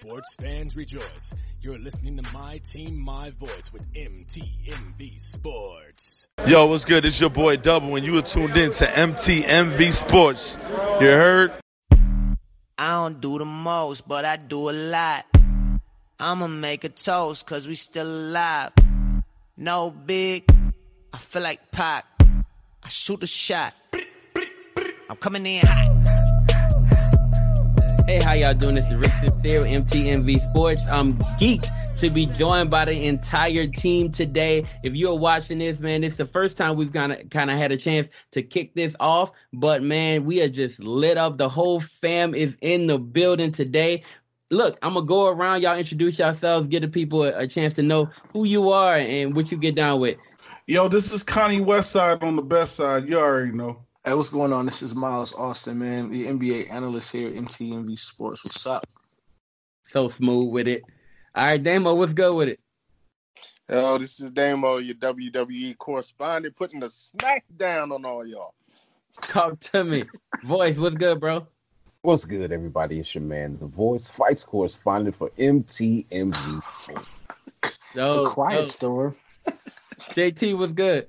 Sports fans rejoice. You're listening to My Team, My Voice with MTMV Sports. Yo, what's good? It's your boy Double, and you are tuned in to MTMV Sports. You heard? I don't do the most, but I do a lot. I'ma make a toast, cause we still alive. No big, I feel like Pac. I shoot a shot. I'm coming in hot. Hey, how y'all doing? This is Rick Sincere, MTMV Sports. I'm geeked to be joined by the entire team today. If you're watching this, man, it's the first time we've kind of kind of had a chance to kick this off. But man, we are just lit up. The whole fam is in the building today. Look, I'm gonna go around. Y'all introduce yourselves, give the people a, a chance to know who you are and what you get down with. Yo, this is Connie Westside on the best side. You already know. Hey, what's going on? This is Miles Austin, man, the NBA analyst here at MTMV Sports. What's up? So smooth with it. All right, Damo, what's good with it? Oh, this is Damo, your WWE correspondent, putting the smack down on all y'all. Talk to me. Voice, what's good, bro? What's good, everybody? It's your man, the voice fights correspondent for MTMV Sports. Yo, the quiet yo. storm. JT, what's good?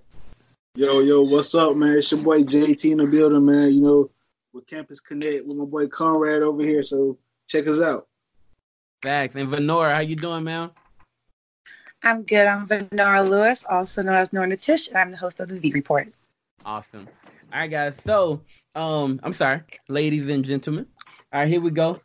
Yo, yo, what's up, man? It's your boy JT in the building, man. You know, with Campus Connect with my boy Conrad over here. So check us out. Facts. And Venora, how you doing, man? I'm good. I'm Venora Lewis, also known as Norna Tish, and I'm the host of the V Report. Awesome. All right, guys. So, um, I'm sorry, ladies and gentlemen. All right, here we go.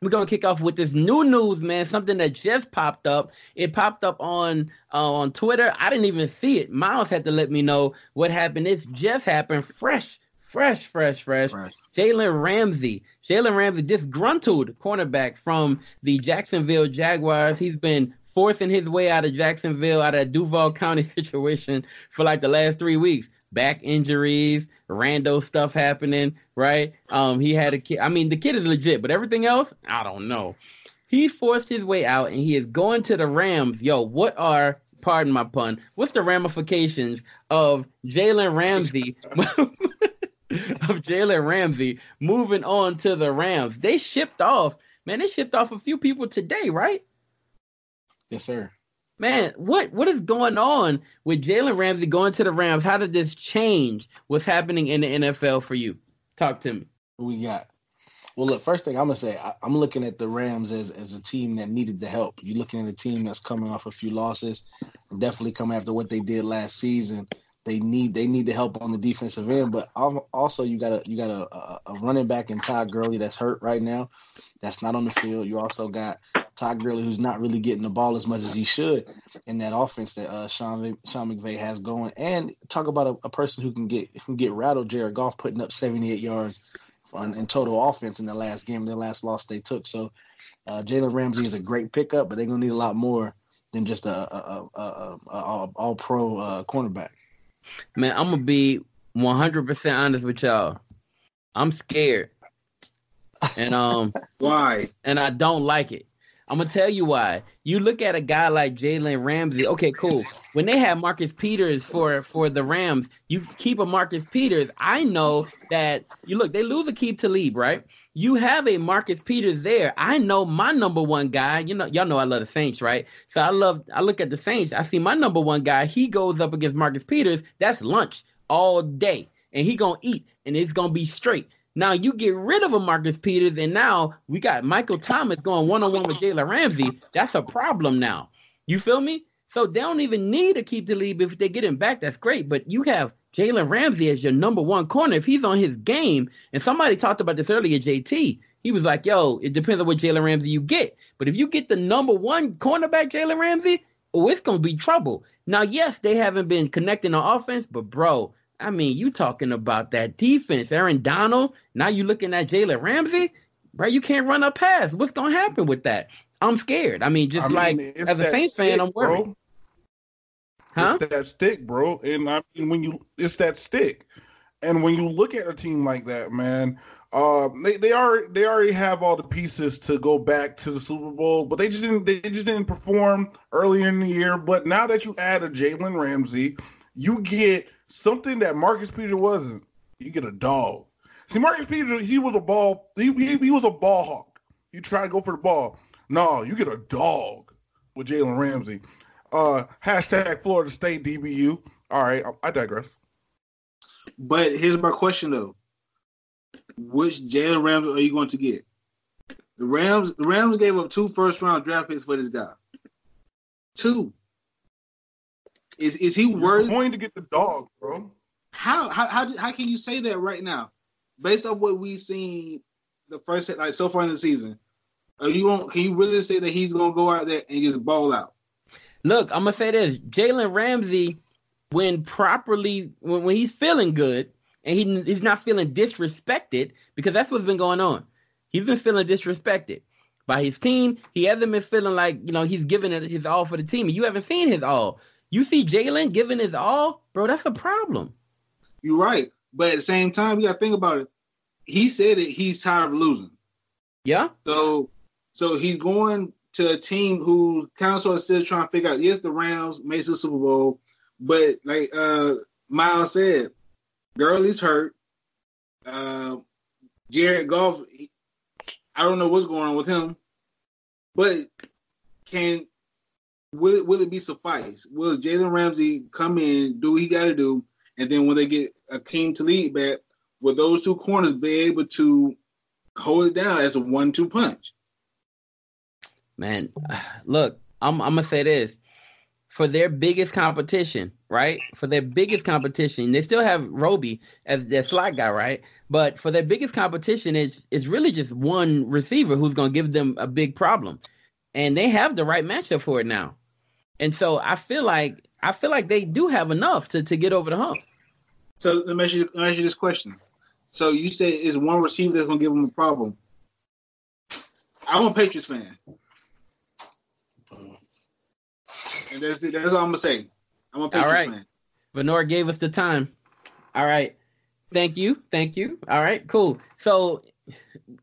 We're gonna kick off with this new news, man. Something that just popped up. It popped up on uh, on Twitter. I didn't even see it. Miles had to let me know what happened. It's just happened. Fresh, fresh, fresh, fresh. Fresh. Jalen Ramsey. Jalen Ramsey, disgruntled cornerback from the Jacksonville Jaguars. He's been forcing his way out of Jacksonville, out of Duval County situation for like the last three weeks. Back injuries, rando stuff happening, right? Um, he had a kid. I mean, the kid is legit, but everything else, I don't know. He forced his way out and he is going to the Rams. Yo, what are, pardon my pun, what's the ramifications of Jalen Ramsey? of Jalen Ramsey moving on to the Rams. They shipped off, man, they shipped off a few people today, right? Yes, sir. Man, what what is going on with Jalen Ramsey going to the Rams? How did this change what's happening in the NFL for you? Talk to me. What we got? Well, look, first thing I'm gonna say, I, I'm looking at the Rams as as a team that needed the help. You're looking at a team that's coming off a few losses, definitely coming after what they did last season. They need they need the help on the defensive end, but also you got a you got a, a, running back in Todd Gurley that's hurt right now, that's not on the field. You also got Todd Gurley who's not really getting the ball as much as he should in that offense that uh, Sean Sean McVay has going. And talk about a, a person who can get who can get rattled. Jared Goff putting up 78 yards on, in total offense in the last game, the last loss they took. So uh, Jalen Ramsey is a great pickup, but they're gonna need a lot more than just a, a, a, a all pro uh, cornerback. Man, I'm gonna be 100% honest with y'all. I'm scared. And um Why? and I don't like it. I'm gonna tell you why. You look at a guy like Jalen Ramsey. Okay, cool. When they had Marcus Peters for for the Rams, you keep a Marcus Peters. I know that you look. They lose Aqib Talib, right? You have a Marcus Peters there. I know my number one guy. You know, y'all know I love the Saints, right? So I love. I look at the Saints. I see my number one guy. He goes up against Marcus Peters. That's lunch all day, and he gonna eat, and it's gonna be straight. Now you get rid of a Marcus Peters, and now we got Michael Thomas going one on one with Jalen Ramsey. That's a problem now. You feel me? So they don't even need Aqib Talib. If they get him back, that's great. But you have Jalen Ramsey as your number one corner. If he's on his game, and somebody talked about this earlier, JT, he was like, yo, it depends on what Jalen Ramsey you get. But if you get the number one cornerback, Jalen Ramsey, oh, it's gonna be trouble. Now, yes, they haven't been connecting on offense, but bro, I mean, you talking about that defense, Aaron Donald. Now you looking at Jalen Ramsey, bro. You can't run a pass. What's gonna happen with that? I'm scared. I mean, just I mean, like as a Saints fan, I'm worried. bro. Huh? It's that stick, bro. And I mean, when you, it's that stick. And when you look at a team like that, man, uh, they they are they already have all the pieces to go back to the Super Bowl, but they just didn't they just didn't perform earlier in the year. But now that you add a Jalen Ramsey, you get something that Marcus Peters wasn't. You get a dog. See, Marcus Peters, he was a ball. He, he, he was a ball hawk. He tried to go for the ball. No, you get a dog with Jalen Ramsey. Uh, hashtag Florida State DBU. All right, I, I digress. But here's my question though: Which Jalen Ramsey are you going to get? The Rams, the Rams gave up two first round draft picks for this guy. Two. Is is he worth? going to get the dog, bro. How how how, how can you say that right now, based off what we've seen the first like so far in the season? Are you going? Can you really say that he's going to go out there and just ball out? Look, I'm gonna say this: Jalen Ramsey, when properly, when, when he's feeling good and he he's not feeling disrespected, because that's what's been going on. He's been feeling disrespected by his team. He hasn't been feeling like you know he's giving it his all for the team. You haven't seen his all. You see Jalen giving his all, bro. That's a problem. You're right, but at the same time, you got to think about it. He said that he's tired of losing. Yeah. So, so he's going to a team who sort of still trying to figure out. Yes, the Rams made the Super Bowl, but like uh Miles said, Gurley's hurt. Uh, Jared Goff, I don't know what's going on with him, but can will it, will it be suffice? Will Jalen Ramsey come in, do what he got to do, and then when they get Aqib Talib back, will those two corners be able to hold it down as a one-two punch? Man, look, I'm I'm gonna say this. For their biggest competition, right? For their biggest competition, they still have Robey as their slot guy, right? But for their biggest competition, it's it's really just one receiver who's gonna give them a big problem. And they have the right matchup for it now. And so I feel like I feel like they do have enough to, to get over the hump. So let me ask you, me ask you this question. So you say it's one receiver that's going to give them a problem. I'm a Patriots fan. And that's, it. that's all I'm to say. I'm a All Patriots right. fan. Venor gave us the time. All right. Thank you. Thank you. All right. Cool. So,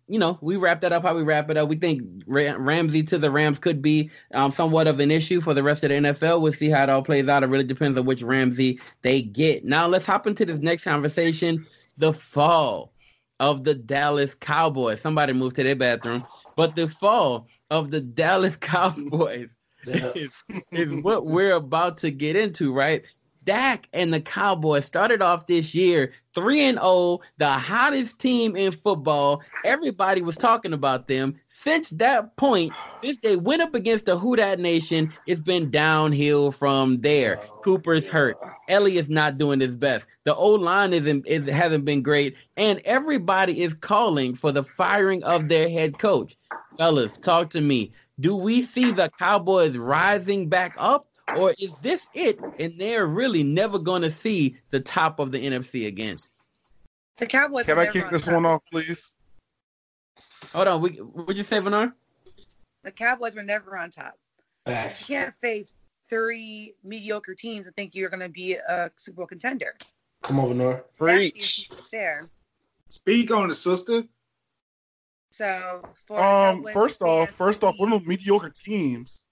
you know, we wrap that up how we wrap it up. We think Ra- Ramsey to the Rams could be um, somewhat of an issue for the rest of the NFL. We'll see how it all plays out. It really depends on which Ramsey they get. Now, let's hop into this next conversation the fall of the Dallas Cowboys. Somebody moved to their bathroom. But the fall of the Dallas Cowboys is, is what we're about to get into, right? Dak and the Cowboys started off this year 3 and 0, the hottest team in football. Everybody was talking about them. Since that point, since they went up against the Who Dat Nation, it's been downhill from there. Oh, Cooper's hurt. Elliott's not doing his best. The O line isn't is, hasn't been great, and everybody is calling for the firing of their head coach. Fellas, talk to me. Do we see the Cowboys rising back up, or is this it, and they're really never going to see the top of the NFC again? The Cowboys. Can I kick on this top. one off, please? Hold on, we, what'd you say, Bernard? The Cowboys were never on top. You can't face three mediocre teams and think you're going to be a Super Bowl contender. Come over, Nora. Preach. There. Speak on it, sister. So for Um, first off, fans, first off, one of those mediocre teams.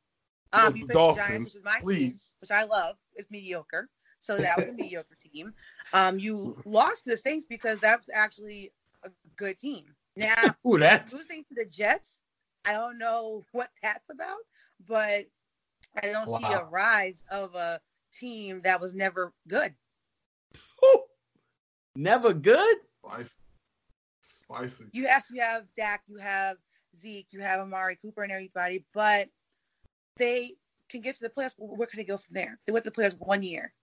um, was the faced the Giants, Dolphins, which is my team, please. which I love, is mediocre. So that was a mediocre team. Um, you lost to the Saints because that was actually a good team. Now Ooh, that losing to the Jets, I don't know what that's about, but I don't see a rise of a team that was never good. never good. Spicy. Spicy. You have you have Dak, you have Zeke, you have Amari Cooper and everybody, but they can get to the playoffs. but Where can they go from there? They went to the playoffs one year.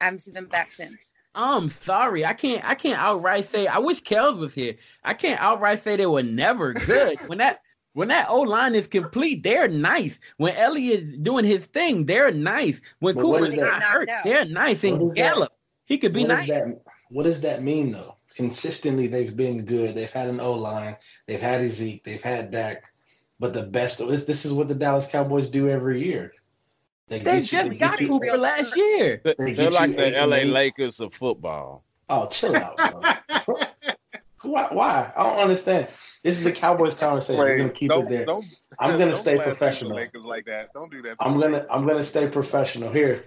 I haven't seen them back since. I'm sorry. I can't I can't outright say I wish Kels was here. I can't outright say they were never good. when that when that O line is complete, they're nice. When Elliott's doing his thing, they're nice. When But Cooper's is not hurt, Knocked out. they're nice. What And is? Gallup, he could be What nice. does that what does that mean though? Consistently they've been good. They've had an O line, they've had Zeke, they've had Dak. But the best of this this is what the Dallas Cowboys do every year. They They get you, just they got get you Cooper last year. They They're like the LA eight. Lakers of football. Oh, chill out. bro. why, why? I don't understand. This is a Cowboys conversation. We're gonna keep don't, it there. Don't, I'm gonna don't stay professional. Lakers like that. Don't do that. I'm gonna Lakers. I'm gonna stay professional here.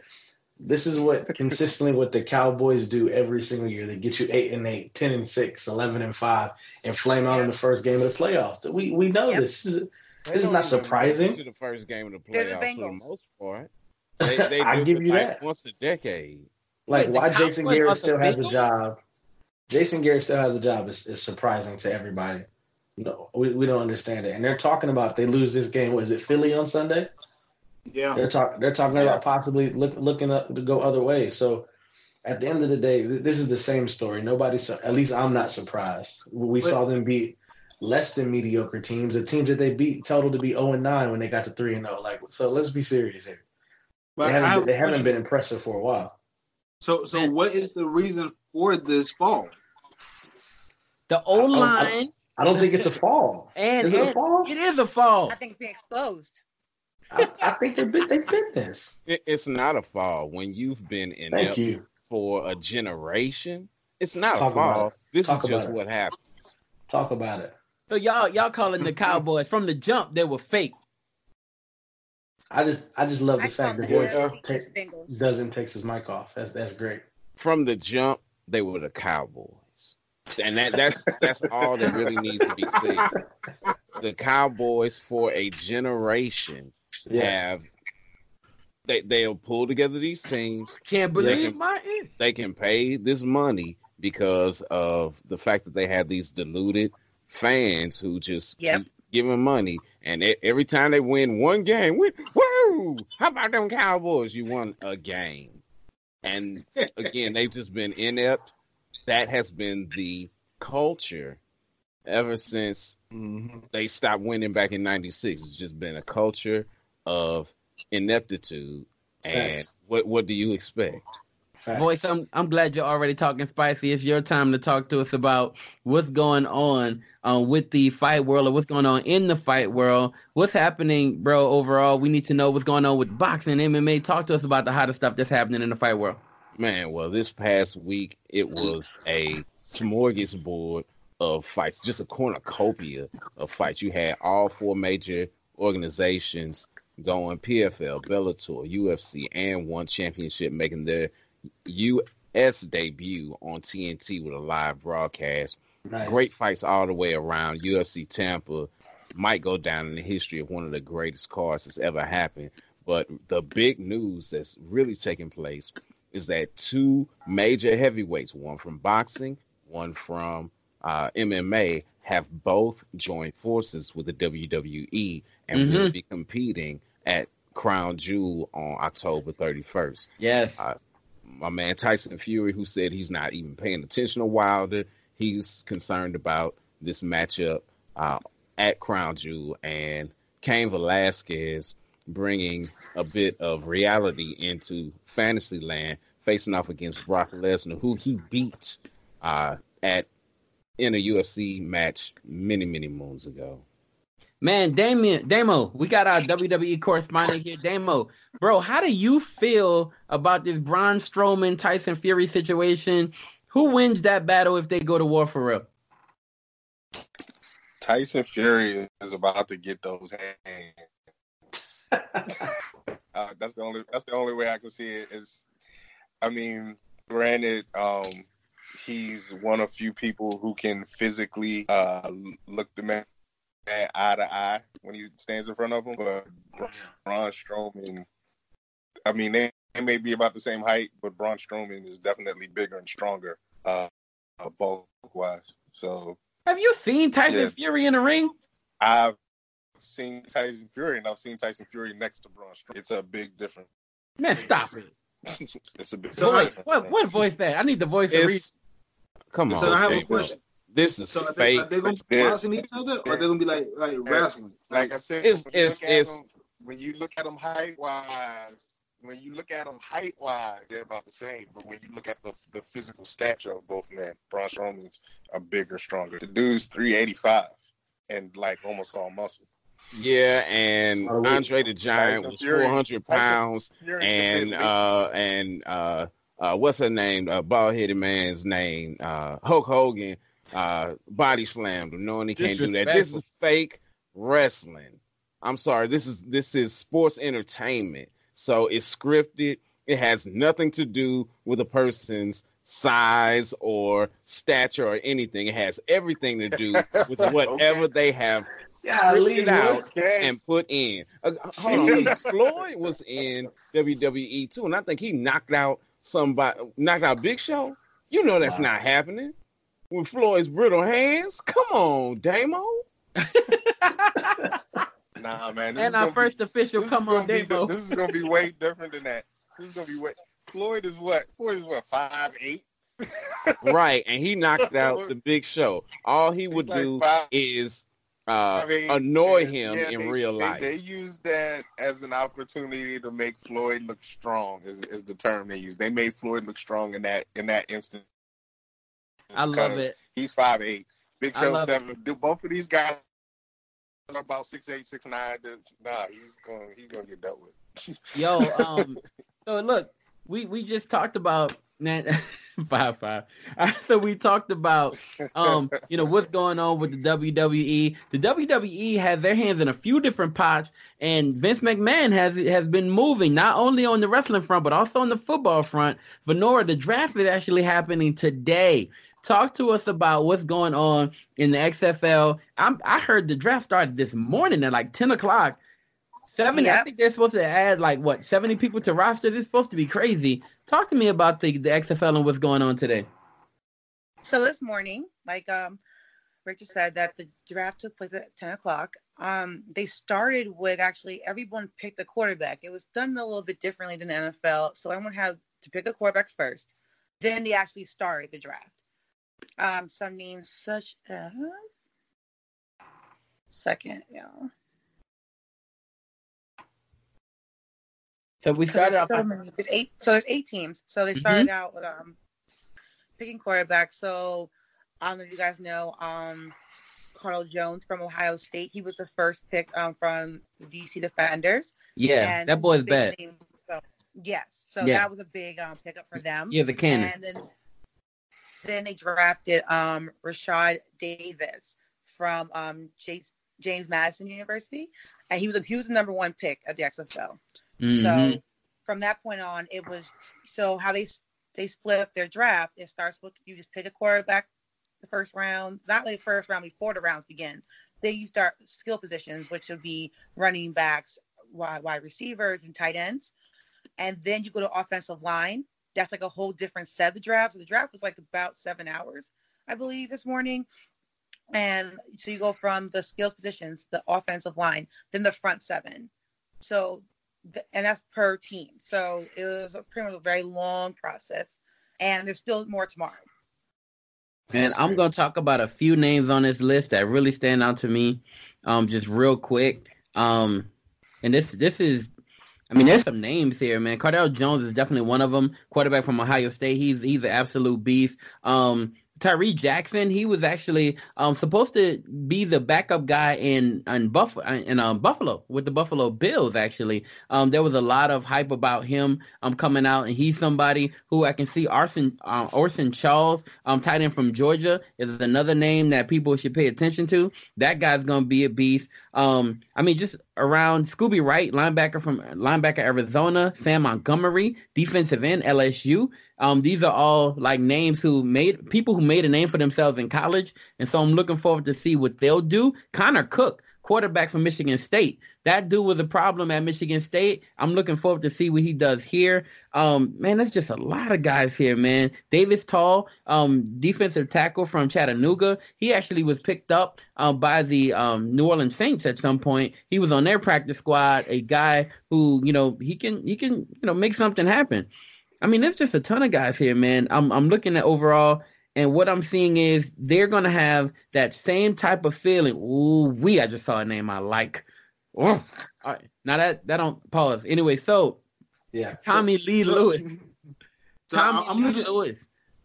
This is what consistently what the Cowboys do every single year. They get you eight and eight, 10 and 6, 11 and 5, and flame out in the first game of the playoffs. We we know Yep. this. This is They This is don't not even make it surprising. To the first game of the They're the playoffs for the most part. They, they I give you like that. once a decade. Like Wait, why Jason are Garrett still has a job. Jason Garrett still has a job is, is surprising to everybody. No, we, we don't understand it. And they're talking about if they lose this game. Was it Philly on Sunday? Yeah. They're talking. They're talking about possibly look, looking up to go other ways. So, at the end of the day, th- this is the same story. Nobody, su- at least I'm not surprised. We But- saw them beat less than mediocre teams, the teams that they beat total to be 0 and 9 when they got to 3 and 0. Like, so let's be serious here. But They haven't, have been, they haven't been impressive for a while. So, so what is the reason for this fall? The O I- I- line I don't think it's a fall. and, is it a fall? it is a fall. I think it's being exposed. I, I think they've been they've been this. It, it's not a fall when you've been Thank inept you. for a generation. It's not Talk a fall. This Talk is just about it. what happens. Talk about it. So y'all y'all calling the Cowboys from the jump they were fake. I just I just love I the fact call the voice ta- doesn't takes his mic off. That's that's great. From the jump, they were the Cowboys, and that that's that's all that really needs to be said. The Cowboys for a generation Yeah. have they they'll pull together these teams. Can't They believe can- my ear. they can pay this money because of the fact that they have these deluded fans who just Yep. keep giving money. And e- every time they win one game, we, woo! How about them Cowboys? You won a game. And again, they've just been inept. That has been the culture ever since Mhm. they stopped winning back in 96. It's just been a culture of ineptitude. And Facts. what, what do you expect? Facts. Voice, I'm I'm glad you're already talking spicy. It's your time to talk to us about what's going on uh, with the fight world or what's going on in the fight world. What's happening, bro? Overall, we need to know what's going on with boxing, MMA. Talk to us about the hottest stuff that's happening in the fight world. Man, well, this past week it was a smorgasbord of fights, just a cornucopia of fights. You had all four major organizations going PFL, Bellator, UFC, and One Championship making their U.S. debut on TNT with a live broadcast. Nice. Great fights all the way around. UFC Tampa might go down in the history of one of the greatest cards that's ever happened. But the big news that's really taking place is that two major heavyweights, one from boxing, one from uh, MMA, have both joined forces with the WWE and will Mhm. be competing at Crown Jewel on October 31st Yes. my man Tyson Fury, who said he's not even paying attention to Wilder. He's concerned about this matchup uh, at Crown Jewel and Cain Velasquez bringing a bit of reality into fantasy land, facing off against Brock Lesnar, who he beat uh, at in a UFC match many many moons ago. Man, Damien, Damo, we got our WWE correspondent here. Damo, bro, how do you feel about this Braun Strowman Tyson Fury situation? Who wins that battle if they go to war for real? Tyson Fury is about to get those hands. uh, that's the only. That's the only way I can see it. Is, I mean, granted, um, he's one of few people who can physically uh, look the man eye to eye when he stands in front of him. But Braun Strowman, I mean, they, they may be about the same height, but Braun Strowman is definitely bigger and stronger, uh, uh bulk wise. So Have you seen Tyson Yeah. Fury in the ring? I've seen Tyson Fury and I've seen Tyson Fury next to Braun Strowman. It's a big difference. Man, stop it. It's a big So, difference. what, what voice that? I need the voice to read. Come on, So I have a question. This is So are they, fake. are they gonna be Yeah. boxing each other, or are they gonna be like like wrestling? Like I said, It's- when, you it's- look at it's- them, when you look at them height wise, when you look at them height wise, they're about the same. But when you look at the the physical stature of both men, Braun Strowman's are bigger, stronger. The dude's three eighty five and like almost all muscle. Yeah, and Not a weight. Andre the Giant was four hundred pounds, and uh, and uh, uh, what's her name? Uh, bald headed man's name, uh, Hulk Hogan, uh, body slammed him, knowing he can't do that. This is fake wrestling. I'm sorry. This is this is sports entertainment, so it's scripted. It has nothing to do with a person's size or stature or anything. It has everything to do with whatever Okay. they have Golly, out and put in. Uh, hold on, Floyd was in WWE too, and I think he knocked out somebody, knocked out Big Show. You know that's Wow. not happening with Floyd's brittle hands. Come on, Damo. Nah, man. This is and our gonna be- first official come on gonna be- This is gonna be way different than that. This is gonna be way. Floyd is what? Floyd is what? Five eight. right, and he knocked out the Big Show. All he would like do five- is uh, I mean, annoy yeah, him yeah, in they- real life. They, used that as an opportunity to make Floyd look strong. Is, is the term they used? They made Floyd look strong in that in that instant. I love it. He's five eight. Big Show seven. Do both of these guys are about six eight, six nine? Nah, he's gonna He's gonna get dealt with. Yo, um, so look, we we just talked about man, five five. So we talked about um, you know, what's going on with the WWE. The WWE has their hands in a few different pots, and Vince McMahon has has been moving not only on the wrestling front but also on the football front. Venora, the draft is actually happening today. Talk to us about what's going on in the XFL. I'm, I heard the draft started this morning at like ten o'clock. Seventy. I think they're supposed to add like what seventy people to rosters. It's supposed to be crazy. Talk to me about the the XFL and what's going on today. So this morning, like um, Rachel said, that the draft took place at ten o'clock. Um, they started with actually everyone picked a quarterback. It was done a little bit differently than the NFL. So everyone had to pick a quarterback first. Then they actually started the draft. Um, some names such as second, yeah. So we started off. so many. There's eight. So there's eight teams. So they started out with um picking quarterback. So I don't know if you guys know um Carl Jones from Ohio State. He was the first pick um from the DC Defenders. Yeah, And that boy's bad. name- so- yes. So Yeah. that was a big um pickup for them. Yeah, the cannon. And then then they drafted um Rashad Davis from um James James Madison University, and he was a, he was the number one pick at the XFL. Mhm. So from that point on, it was so how they they split up their draft. It starts with you just pick a quarterback the first round, not really the first round before the rounds begin. Then you start skill positions, which would be running backs, wide, wide receivers, and tight ends. And then you go to offensive line. That's like a whole different set of the draft. So the draft was like about seven hours, I believe, this morning. And so you go from the skills positions, the offensive line, then the front seven. So, th- and that's per team. So it was a pretty much a very long process. And there's still more tomorrow. And I'm gonna talk about a few names on this list that really stand out to me, um, just real quick. Um, and this this is, I mean, there's some names here, man. Cardale Jones is definitely one of them. Quarterback from Ohio State. He's he's an absolute beast. Um, Tyree Jackson, he was actually um, supposed to be the backup guy in in Buffalo in um, Buffalo with the Buffalo Bills. Actually, um, there was a lot of hype about him um, coming out, and he's somebody who I can see. Arson uh, Orson Charles, um, tight end from Georgia, is another name that people should pay attention to. That guy's gonna be a beast. Um, I mean, just around Scooby Wright, linebacker from linebacker Arizona, Sam Montgomery, defensive end LSU. Um, these are all like names who made people who made a name for themselves in college, and so I'm looking forward to see what they'll do. Connor Cook, quarterback from Michigan State, that dude was a problem at Michigan State. I'm looking forward to see what he does here. Um, man, there's just a lot of guys here, man. Davis Tull, um, defensive tackle from Chattanooga, he actually was picked up um, by the um, New Orleans Saints at some point. He was on their practice squad. A guy who, you know, he can he can you know make something happen. I mean, there's just a ton of guys here, man. I'm I'm looking at overall, and what I'm seeing is they're gonna have that same type of feeling. Ooh, we I just saw a name I like. Oh, all right. Now that that don't pause. Anyway, so Yeah. Tommy Lee so- Lewis. So Tommy I'm Lee looking- Lewis.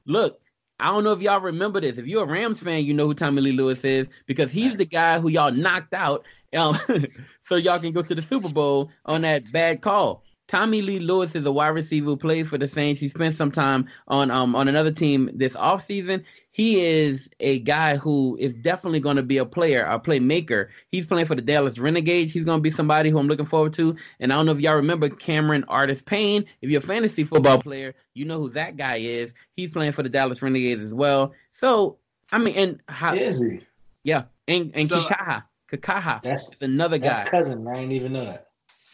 Look, I don't know if y'all remember this. If you're a Rams fan, you know who Tommy Lee Lewis is because he's the guy who y'all knocked out, um, so y'all can go to the Super Bowl on that bad call. Tommy Lee Lewis is a wide receiver who plays for the Saints. He spent some time on um on another team this offseason. He is a guy who is definitely going to be a player, a playmaker. He's playing for the Dallas Renegades. He's going to be somebody who I'm looking forward to. And I don't know if y'all remember Cameron Artis-Payne. If you're a fantasy football player, you know who that guy is. He's playing for the Dallas Renegades as well. So I mean, and how, Is he? yeah, and and So- Kikaha, Kakaha That's is another that's guy. cousin. I ain't even know that.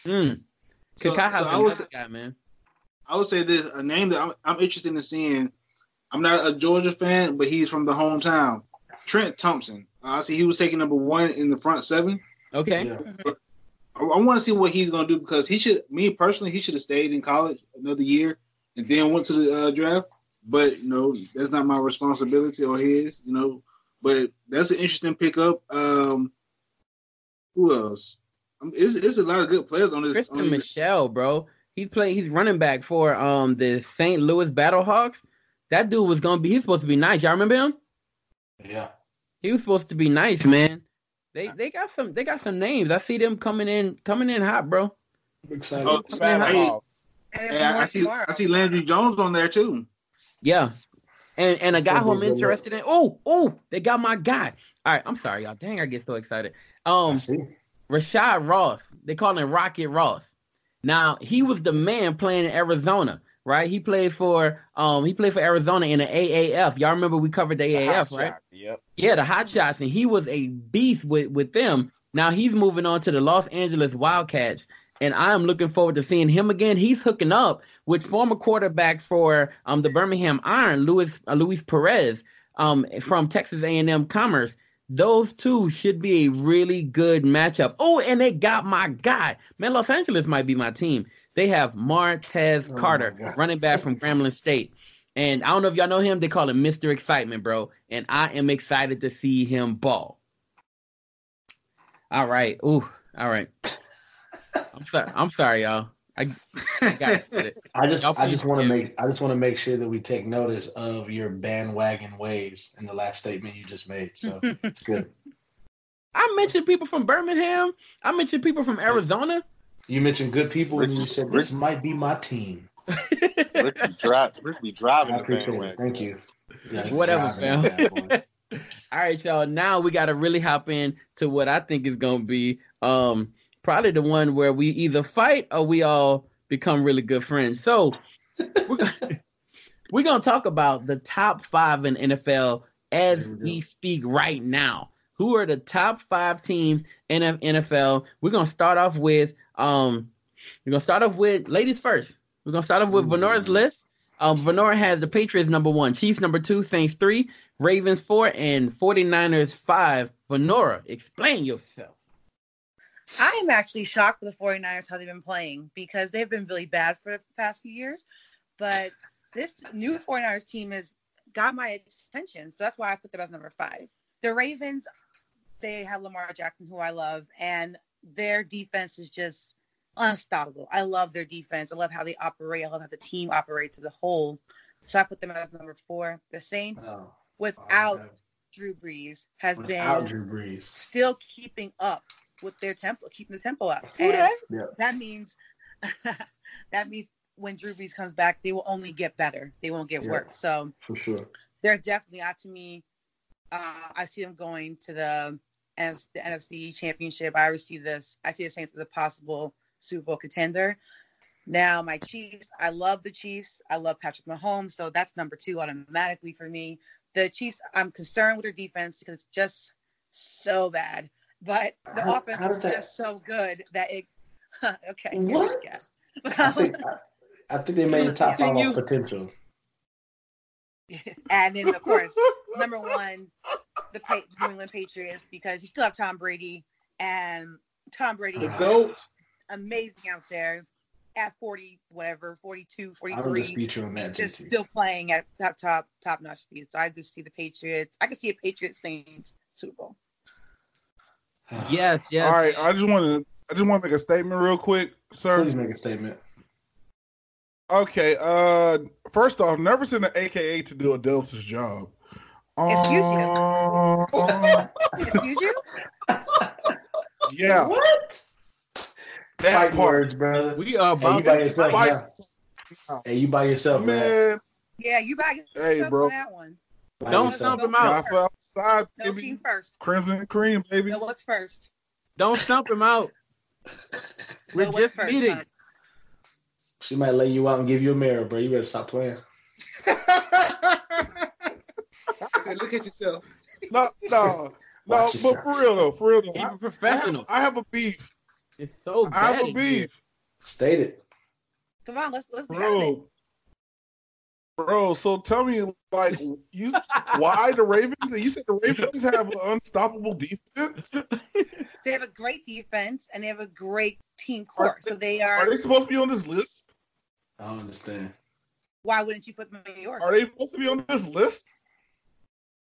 Mm. So, Kakaha's so I another would guy, man. I would say this a name that I'm, I'm interested in seeing. I'm not a Georgia fan, but he's from the hometown. Trent Thompson. I see he was taking number one in the front seven. Okay. Yeah. I, I want to see what he's going to do because he should, me personally, he should have stayed in college another year and then went to the uh, draft. But you know, that's not my responsibility or his. You know, but that's an interesting pickup. Um, who else? Um, it's, it's a lot of good players on this. On Christian this Michelle, bro. He's playing. He's running back for um the St. Louis Battlehawks. That dude was gonna be. He's supposed to be nice. Y'all remember him? Yeah. He was supposed to be nice, man. They they got some. They got some names. I see them coming in coming in hot, bro. I'm excited. Oh, hot. Battlehawks. Hey, I, I see. tomorrow. I see Landry Jones on there too. Yeah. And and a guy who I'm be a good look. interested in. Oh, oh, they got my guy. All right, I'm sorry, y'all. Dang, I get so excited. I Um, see. Rashad Ross. They call him Rocket Ross. Now he was the man playing in Arizona, right? He played for um he played for Arizona in the AAF. Y'all remember we covered the The AAF, right? shot, Yep. Yeah, the Hot Shots, and he was a beast with with them. Now he's moving on to the Los Angeles Wildcats, and I am looking forward to seeing him again. He's hooking up with former quarterback for um the Birmingham Iron, Luis uh, Luis Perez, um from Texas A&M Commerce. Those two should be a really good matchup. Oh, and they got my guy. Man, Los Angeles might be my team. They have Martez Oh Carter, running back from Grambling State. And I don't know if y'all know him. They call him Mr. Excitement, bro. And I am excited to see him ball. All right. Ooh. All right. I'm sorry. I'm sorry, y'all. I, I got it. I just Y'all I just want to make I just want to make sure that we take notice of your bandwagon ways in the last statement you just made. So it's good. I mentioned people from Birmingham. I mentioned people from Arizona. You mentioned good people and you Rick- said this might be my team. Rick be, dri- Rick be driving I appreciate bandwagon. it. Thank you. Yeah, Whatever, fam. that bad boy. All right, y'all. Now we got to really hop in to what I think is going to be um probably the one where we either fight or we all become really good friends. So we're gonna, we're going to talk about the top five in NFL as we we speak right now. Who are the top five teams in NFL? We're going to start off with um we're going to start off with ladies first. We're going to start off with Venora's list. Um, Venora has the Patriots number one, Chiefs number two, Saints three, Ravens four, and 49ers five. Venora, explain yourself. I am actually shocked with the 49ers how they've been playing because they've been really bad for the past few years. But this new 49ers team has got my attention. So that's why I put them as number five. The Ravens, they have Lamar Jackson, who I love, and their defense is just unstoppable. I love their defense. I love how they operate. I love how the team operates as a whole. So I put them as number four. The Saints, Oh, oh without okay. Drew Brees, has Without been Drew Brees. still keeping up with their tempo, keeping the tempo up. Who And that? Yeah. that means that means when Drew Brees comes back, they will only get better. They won't get Yeah. worse. So For sure. they're definitely out to me. Uh, I see them going to the, NF the NFC Championship. I already see this. I see the Saints as a possible Super Bowl contender. Now, my Chiefs, I love the Chiefs. I love Patrick Mahomes, so that's number two automatically for me. The Chiefs, I'm concerned with their defense because it's just so bad. But the How- offense how is that- just so good that it. okay. here we What? I think I, I think they made top five Continue. off potential. and then of course, number one, the Pa- New England Patriots because you still have Tom Brady, and Tom Brady is Let's just amazing out there at 40, whatever, 42, I don't 43. dispute you that, Just still playing at top top top notch speed. So I just see the Patriots. I can see a Patriots Saints Super Bowl. Yes, yes. All right, I just want to I just want to make a statement real quick, sir. Please make a statement. Okay. Uh, first off, never send an AKA to do a Delta's job. Excuse you. Uh, Excuse you? yeah, What? that Fight part, words, brother. We are Hey, you by to yourself now. Hey, you by yourself, man. man. Yeah, you back Hey, bro. on that one. By Don't yourself. stump him out. Got outside, No baby. team first. Crimson cream, baby. No, what's first? Don't stump him out. We're No, just first, meeting. hon? She might lay you out and give you a mirror, bro. You better stop playing. I said, look at yourself. No, no, No, Watch but yourself. for real though, for real though, Keep I, it professional. I have, I have a beef. It's so I have a in here. beef, State it. Come on, let's let's be honest. bro. Bro, so tell me, like, you why the Ravens? You said the Ravens have an unstoppable defense. They have a great defense and they have a great team core. So they are. Are they supposed to be on this list? I don't understand. Why wouldn't you put them in yours? Are they supposed to be on this list?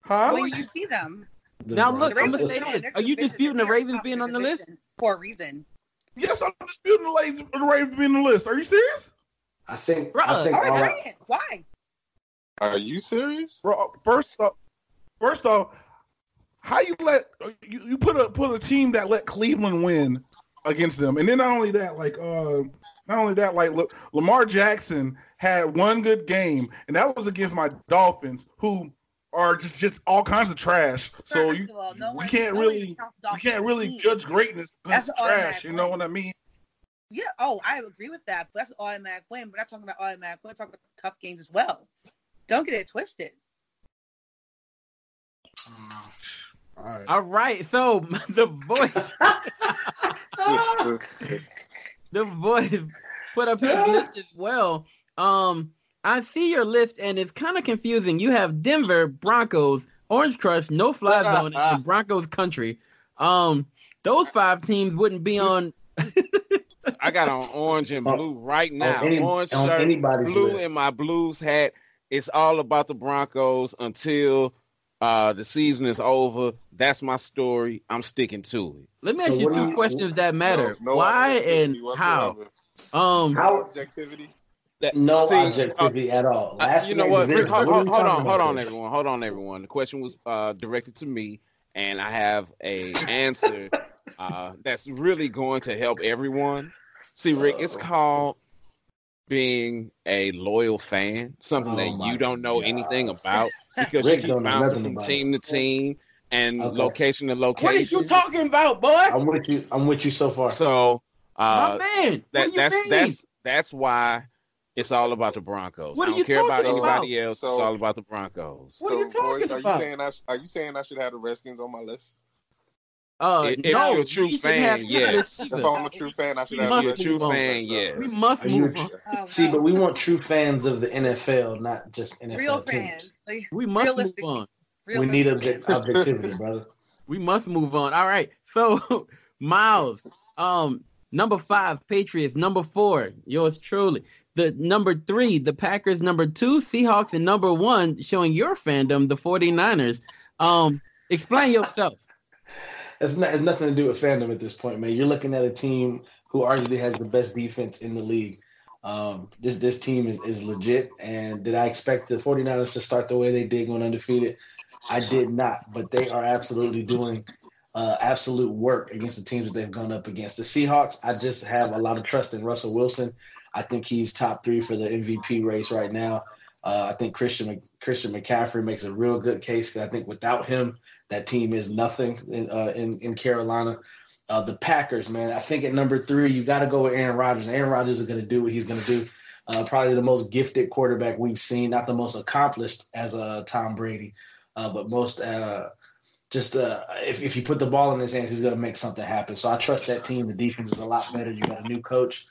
Huh? When you see them, The Now Broncos- look, I'm gonna say are this: Are you disputing the Ravens being on the list? For a reason. Yes, I'm disputing the, Ravens- the Ravens being on the list. Are you serious? I think. Bruh. I think All right, all bring right. it. Why? Are you serious? Bro, first off, first off, how you let you, you put a put a team that let Cleveland win against them, and then not only that, like uh, not only that, like look, Lamar Jackson had one good game, and that was against my Dolphins, who are just just all kinds of trash. So you all, no we one- can't no one really we can't really team. judge greatness because That's trash. You know what I mean? Yeah. Oh, I agree with that. But that's an automatic win. We're not talking about automatic win. We're talking about tough games as well. Don't get it twisted. All right. All right, so the voice, the voice put up his list as well. Um, I see your list and it's kind of confusing. You have Denver Broncos, Orange Crush, No Fly Zone, and Broncos Country. Um, those five teams wouldn't be on. I got on orange and blue right now. any- orange on shirt, anybody's blue list. in my blues hat. It's all about the Broncos until uh, the season is over. That's my story. I'm sticking to it. Let me So ask you two you- questions that matter. No- no Why and how? Um, No How- objectivity. That, No see, objectivity at all. uh, Last you know what? division. Hold, What hold, hold on, hold on, here? everyone. Hold on, everyone. The question was uh, directed to me, and I have a answer uh, that's really going to help everyone. See, Rick, it's called being a loyal fan, something Oh that you don't know anything about because Rick you keep bouncing from about team to team and Okay. location to location. what are you talking about, boy? I'm with you. I'm with you so far. So uh, My man, that what do you that's mean? that's that's why it's all about the Broncos. What I don't you care about talking anybody about? else. it's all about the Broncos. What are you so, talking boys, are about? you saying I sh- are you saying I should have the Redskins on my list? Uh, If- if no, you're a true fan, yes. If I'm a true fan, I should We have If you're a true on. fan, yes. We must move a on. tr- Oh, See, no. but we want true fans of the NFL, not just NFL real teams. fans. Like, We must move realistic. on. We need object- objectivity, brother. We must move on. All right. So, Miles, um, number five, Patriots. Number four, yours truly. The number three, the Packers. Number two, Seahawks. And number one, showing your fandom, the 49ers. Um, explain yourself. It's not. Nothing to do with fandom at this point, man. You're looking at a team who arguably has the best defense in the league. Um, this this team is, is legit. And did I expect the 49ers to start the way they did going undefeated? I did not. But they are absolutely doing uh, absolute work against the teams that they've gone up against. The Seahawks, I just have a lot of trust in Russell Wilson. I think he's top three for the MVP race right now. Uh, I think Christian Christian McCaffrey makes a real good case. I think without him, that team is nothing in uh, in, in Carolina. Uh, the Packers, man, I think at number three, you got to go with Aaron Rodgers. Aaron Rodgers is going to do what he's going to do. Uh, probably the most gifted quarterback we've seen, not the most accomplished as a uh, Tom Brady, uh, but most uh, just uh, if, if you put the ball in his hands, he's going to make something happen. So I trust that team. The defense is a lot better. You got a new coach.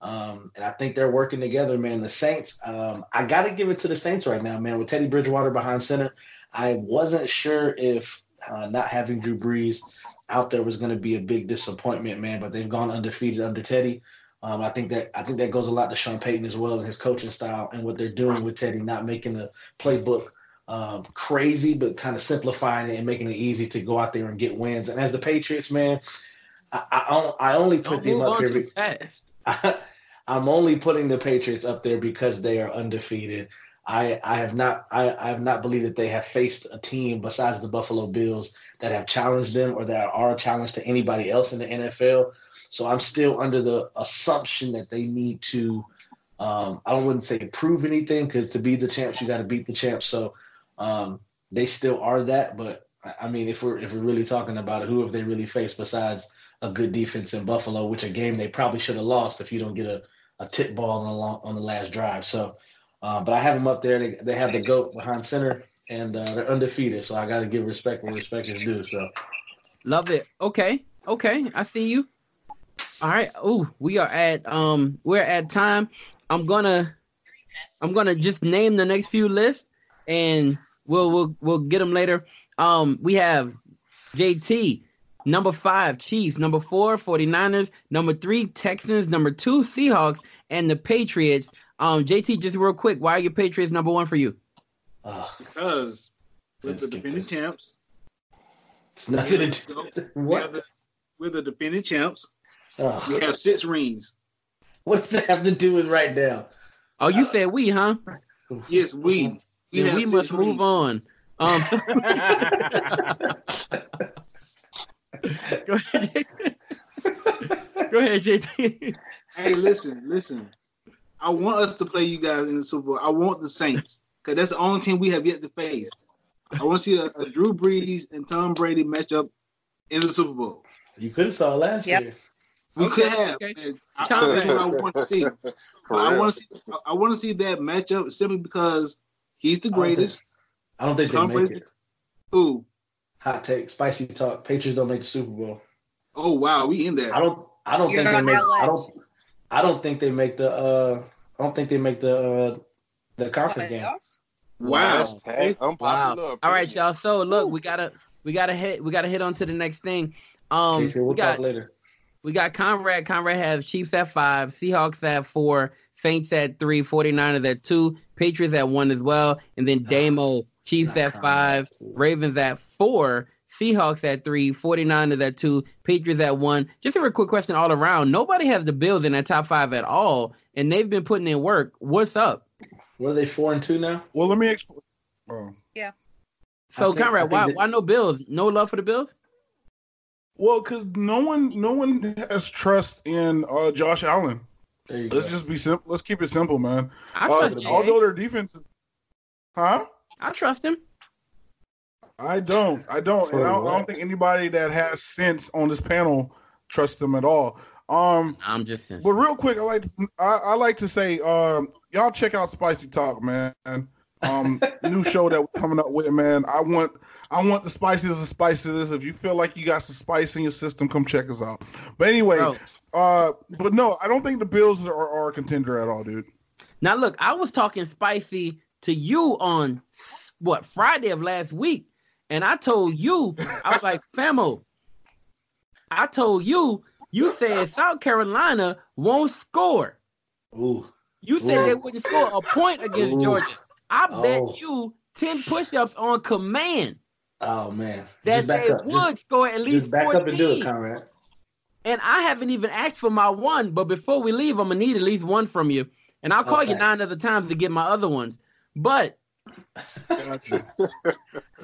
Um, and I think they're working together, man. The Saints, um, I got to give it to the Saints right now, man. With Teddy Bridgewater behind center, I wasn't sure if uh, not having Drew Brees out there was going to be a big disappointment, man. But they've gone undefeated under Teddy. Um, I think that I think that goes a lot to Sean Payton as well and his coaching style and what they're doing with Teddy, not making the playbook um, crazy, but kind of simplifying it and making it easy to go out there and get wins. And as the Patriots, man, I, I, I only put Don't them move up on here. too be- fast. I'm only putting the Patriots up there because they are undefeated. I, I have not I, I have not believed that they have faced a team besides the Buffalo Bills that have challenged them or that are a challenge to anybody else in the NFL. So I'm still under the assumption that they need to um, I don't wouldn't say prove anything because to be the champs you got to beat the champs. So um, they still are that. But I- mean, if we're if we're really talking about it, who have they really faced besides a good defense in Buffalo, which a game they probably should have lost if you don't get a, a tip ball on the long, on the last drive. So, uh, but I have them up there. They, they have the goat behind center and uh, they're undefeated. So I got to give respect where respect is due. So Love it. Okay. Okay. I see you. All right. Oh, we are at um we're at time. I'm gonna I'm gonna just name the next few lists and we'll we'll we'll get them later. Um we have JT, number five, Chiefs, number four, 49ers, number three, Texans, number two, Seahawks, and the Patriots. Um JT, just real quick, why are your Patriots number one for you? uh, Because with the defending this. champs, it's nothing to do. we What? the- with the defending champs, Uh, we have six rings. what does that have to do with right now? Oh, you said we, huh? Yes, we. We, Yeah, we six must move on. Um, go ahead, go ahead, JT. Hey, listen, listen. I want us to play you guys in the Super Bowl. I want the Saints because that's the only team we have yet to face. I want to see a, a Drew Brees and Tom Brady matchup in the Super Bowl. You could have saw it last Yep. year. We Okay, could have. okay. I, that's what I Brady. want to see. I want to see. I want to see that matchup simply because he's the I don't think- greatest. I don't think they Tom make Brady- it. Who? Hot take, spicy talk. Patriots don't make the Super Bowl. Oh wow, we in there. I don't. I don't You're think they make. that I don't. I don't think they make the. uh I don't think they make the uh the conference game. Wow. Hey, Wow. unpopular All right, y'all. So look, we gotta we gotta hit we gotta hit on to the next thing. Um, we'll we got talk later. we got Conrad. Conrad has Chiefs at five, Seahawks at four, Saints at three, 49ers at two, Patriots at one as well, and then Damo Chiefs Not at Conrad. five, Ravens at four, Seahawks at three, 49ers at two, Patriots at one. Just a real quick question all around. Nobody has the Bills in that top five at all, and they've been putting in work. What's up? What are they four and two now? Well, let me explain. Oh. So I think- Conrad, why that- why no Bills? No love for the Bills? Well, because no one, no one has trust in uh, Josh Allen. Let's go. just be simple. Let's keep it simple, man. I Uh, trust although their defense, huh? I trust him. I don't. I don't. And I don't, I don't think anybody that has sense on this panel trusts them at all. Um, I'm just saying. but real quick, I like to, I, I like to say, um, y'all check out Spicy Talk, man. Um, new show that we're coming up with, man. I want I want the spices of spices. If you feel like you got some spice in your system, come check us out. But anyway, Bro, uh, but no, I don't think the Bills are, are a contender at all, dude. now look, I was talking spicy to you on what Friday of last week, and I told you I was like, Famo. I told you you said South Carolina won't score. Ooh, You said Ooh. they wouldn't score a point against Ooh. Georgia. I oh. bet Oh. you ten push-ups on command oh man. that they up. would Just, score at least just back 14. up and do it, Conrad. And I haven't even asked for my one, but before we leave, I'm gonna need at least one from you. And I'll call you nine other times to get my other ones. But.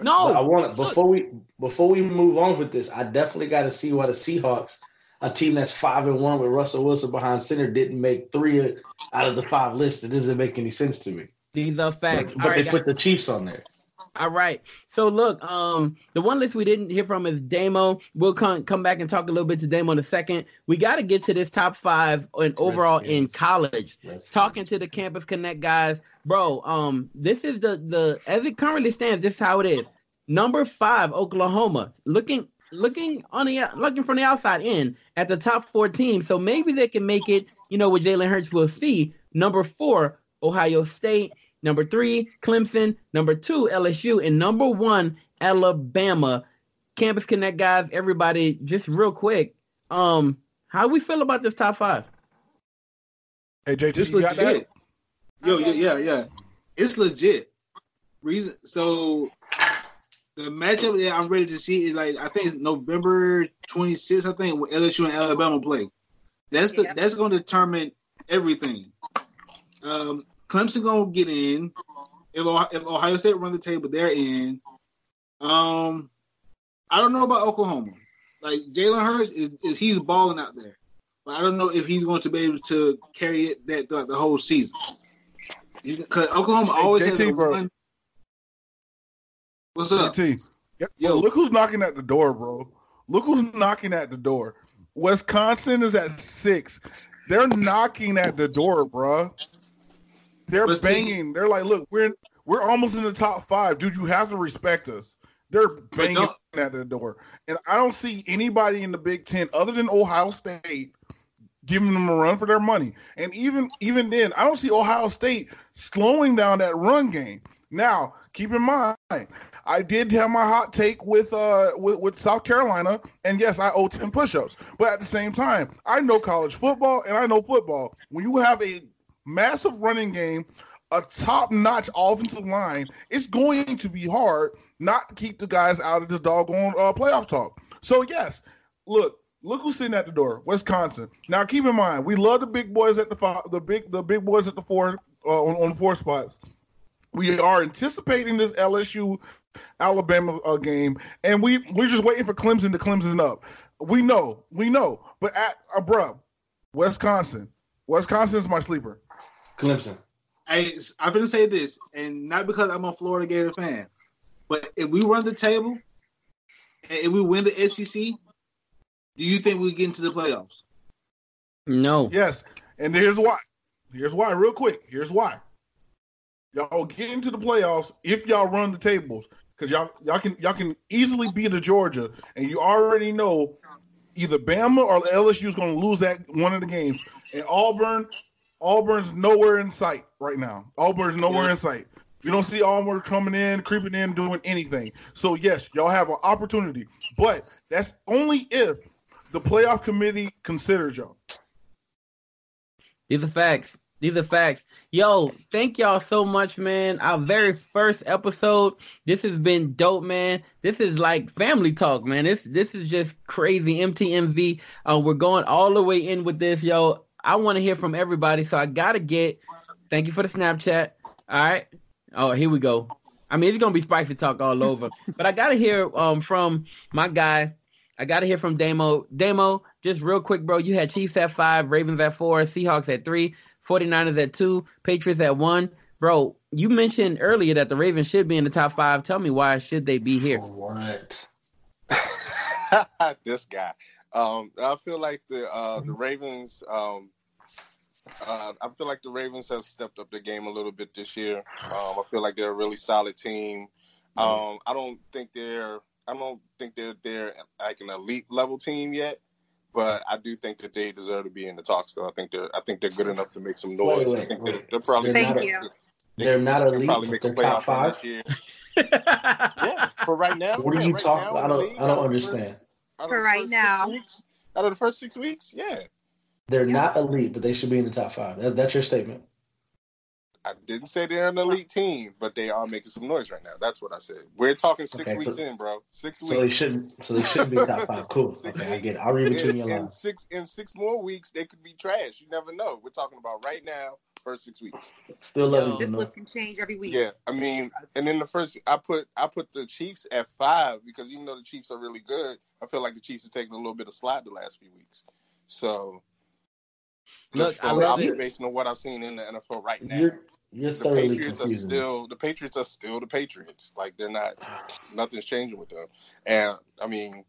no, But I want look, before we before we move on with this, I definitely got to see why the Seahawks, a team that's five and one with Russell Wilson behind center, didn't make three out of the five lists. It doesn't make any sense to me. these are facts. But, but they right, put the Chiefs on there. All right. So look, um, the one list we didn't hear from is Damo. We'll come come back and talk a little bit to Damo in a second. We got to get to this top five and overall in college. Let's talking to the Campus Connect guys, bro. Um, this is the the as it currently stands. This is how it is. Number five, Oklahoma, looking looking on the looking from the outside in at the top four teams. So maybe they can make it. You know, with Jalen Hurts, we'll see. Number four, Ohio State. Number three, Clemson. Number two, LSU, and number one, Alabama. Campus Connect guys, everybody, just real quick. Um, how we feel about this top five? Hey JT, It's you got that? legit. Yo, yeah, yeah, yeah. It's legit. Reason so the matchup that I'm ready to see is like I think it's November 26th. I think with LSU and Alabama play. That's the Yeah. that's going to determine everything. Um, Clemson gonna get in. If Ohio, if Ohio State run the table, they're in. Um, I don't know about Oklahoma. Like Jalen Hurts is, is he's balling out there, but I don't know if he's going to be able to carry it that throughout the whole season. Because Oklahoma Hey, always JT, has a bro. run. What's up? JT. Yo. look who's knocking at the door, bro. Look who's knocking at the door. Wisconsin is at six. They're knocking at the door, bro. They're But see- banging. They're like, look, we're We're almost in the top five, dude. You have to respect us. They're banging at the door, and I don't see anybody in the Big Ten other than Ohio State giving them a run for their money. And even even then, I don't see Ohio State slowing down that run game. Now, keep in mind, I did have my hot take with uh with, with South Carolina, and yes, I owe 10 push-ups. But at the same time, I know college football and I know football. When you have a massive running game, a top-notch offensive line, it's going to be hard not to keep the guys out of this doggone uh, playoff talk. So yes, look, look who's sitting at the door, Wisconsin. Now keep in mind, we love the big boys at the five, the big the big boys at the four uh, on, on four spots. We are anticipating this LSU Alabama uh, game, and we we're just waiting for Clemson to Clemson up. We know, we know, but at uh, bruh, Wisconsin, Wisconsin's my sleeper. Clemson. Hey, I'm gonna say this, and not because I'm a Florida Gator fan, but if we run the table and if we win the SEC, do you think we get into the playoffs? No. Yes, and here's why. Here's why, real quick. Here's why. Y'all get into the playoffs if y'all run the tables, because y'all y'all can y'all can easily beat the Georgia, and you already know either Bama or LSU is going to lose that one of the games. And Auburn, Auburn's nowhere in sight right now. Auburn's nowhere in sight. You don't see Auburn coming in, creeping in, doing anything. So yes, y'all have an opportunity, but that's only if the playoff committee considers y'all. These are facts. These are facts. Yo, thank y'all so much, man. Our very first episode. This has been dope, man. This is like family talk, man. This this is just crazy. MTMV. Uh, we're going all the way in with this, yo. I want to hear from everybody, so I gotta get. Thank you for the Snapchat. All right. Oh, here we go. I mean, it's gonna be spicy talk all over, but I gotta hear um from my guy. I gotta hear from Damo. Damo, just real quick, bro. You had Chiefs at five, Ravens at four, Seahawks at three, 49ers at two, Patriots at one. Bro, you mentioned earlier that the Ravens should be in the top five. Tell me why should they be here? What? this guy. Um, I feel like the uh, the Ravens. Um, uh, I feel like the Ravens have stepped up their game a little bit this year. Um, I feel like they're a really solid team. Um, I don't think they're. I don't think they're they're like an elite level team yet, but I do think that they deserve to be in the talks. Though I think they're. I think they're good enough to make some noise. Wait, I think wait. they're, they're probably. They're Thank not, you. They're not they'll elite, probably make a they're top playoff run five. this year. Yeah, for right now. What are yeah, you right talking now, about? I don't- I don't out of the understand. first- out of For right now. Six weeks, out of the first six weeks, yeah. They're not elite, but they should be in the top five. That, that's your statement. I didn't say they're an elite team, but they are making some noise right now. That's what I said. We're talking six Okay, so- weeks in, bro. Six So they weeks. shouldn't. So they shouldn't be top five. Cool. Six Okay, I get it. I'll read between in, your lines. six in six more weeks, they could be trash. You never know. We're talking about right now, first six weeks. Still love Yo. This list can change every week. Yeah, I mean, and then the first, I put I put the Chiefs at five because even though the Chiefs are really good, I feel like the Chiefs are taking a little bit of slide the last few weeks. So, Look, just I from love it. observation of what I've seen in the NFL right now. You're you're the thoroughly Patriots are confusing. me. still the Patriots are still the Patriots. Like they're not nothing's changing with them. And I mean,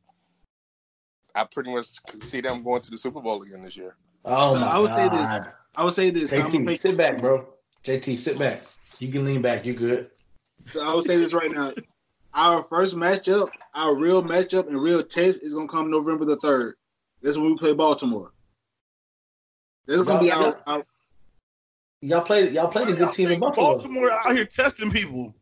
I pretty much see them going to the Super Bowl again this year. Oh So my I would say this. I would say this. I'm JT, sit back, bro. JT, sit back. You can lean back. You're good? So I would say this right now. Our first matchup, our real matchup and real test is gonna come November the third. That's when we play Baltimore. This is gonna be Y'all- our, our Y'all played. Y'all played a good team in Buffalo. Baltimore out here testing people.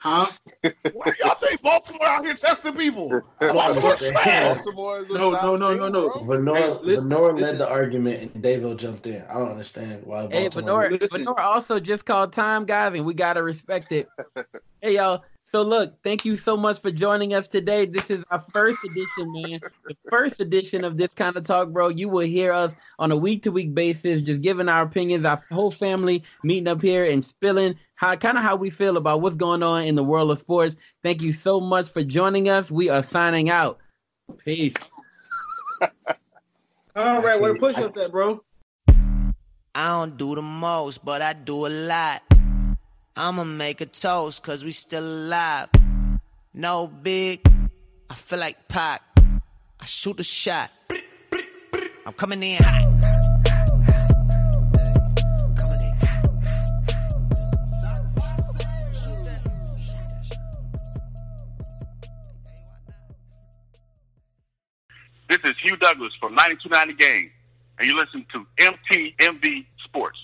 huh? Why y'all think Baltimore out here testing people? Baltimore's Baltimore is a No, no, solid no, team, no, no. bro. Venora, Hey, listen, Venora led listen. the argument, and Davil jumped in. I don't understand why. Hey, Baltimore. Venora, Listen. Venora also just called time, guys, and we gotta respect it. hey, y'all. So look, thank you so much for joining us today. This is our first edition, man. The first edition of this kind of talk, bro. You will hear us on a week to week basis, just giving our opinions. Our whole family meeting up here and spilling how kind of how we feel about what's going on in the world of sports. Thank you so much for joining us. We are signing out. Peace. All right, where the push ups at, bro? I don't do the most, but I do a lot. I'ma make a toast, cause we still alive. No big, I feel like Pac. I shoot a shot. I'm coming in hot. This is Hugh Douglas from 9290 Game, and you listen to MTMV Sports.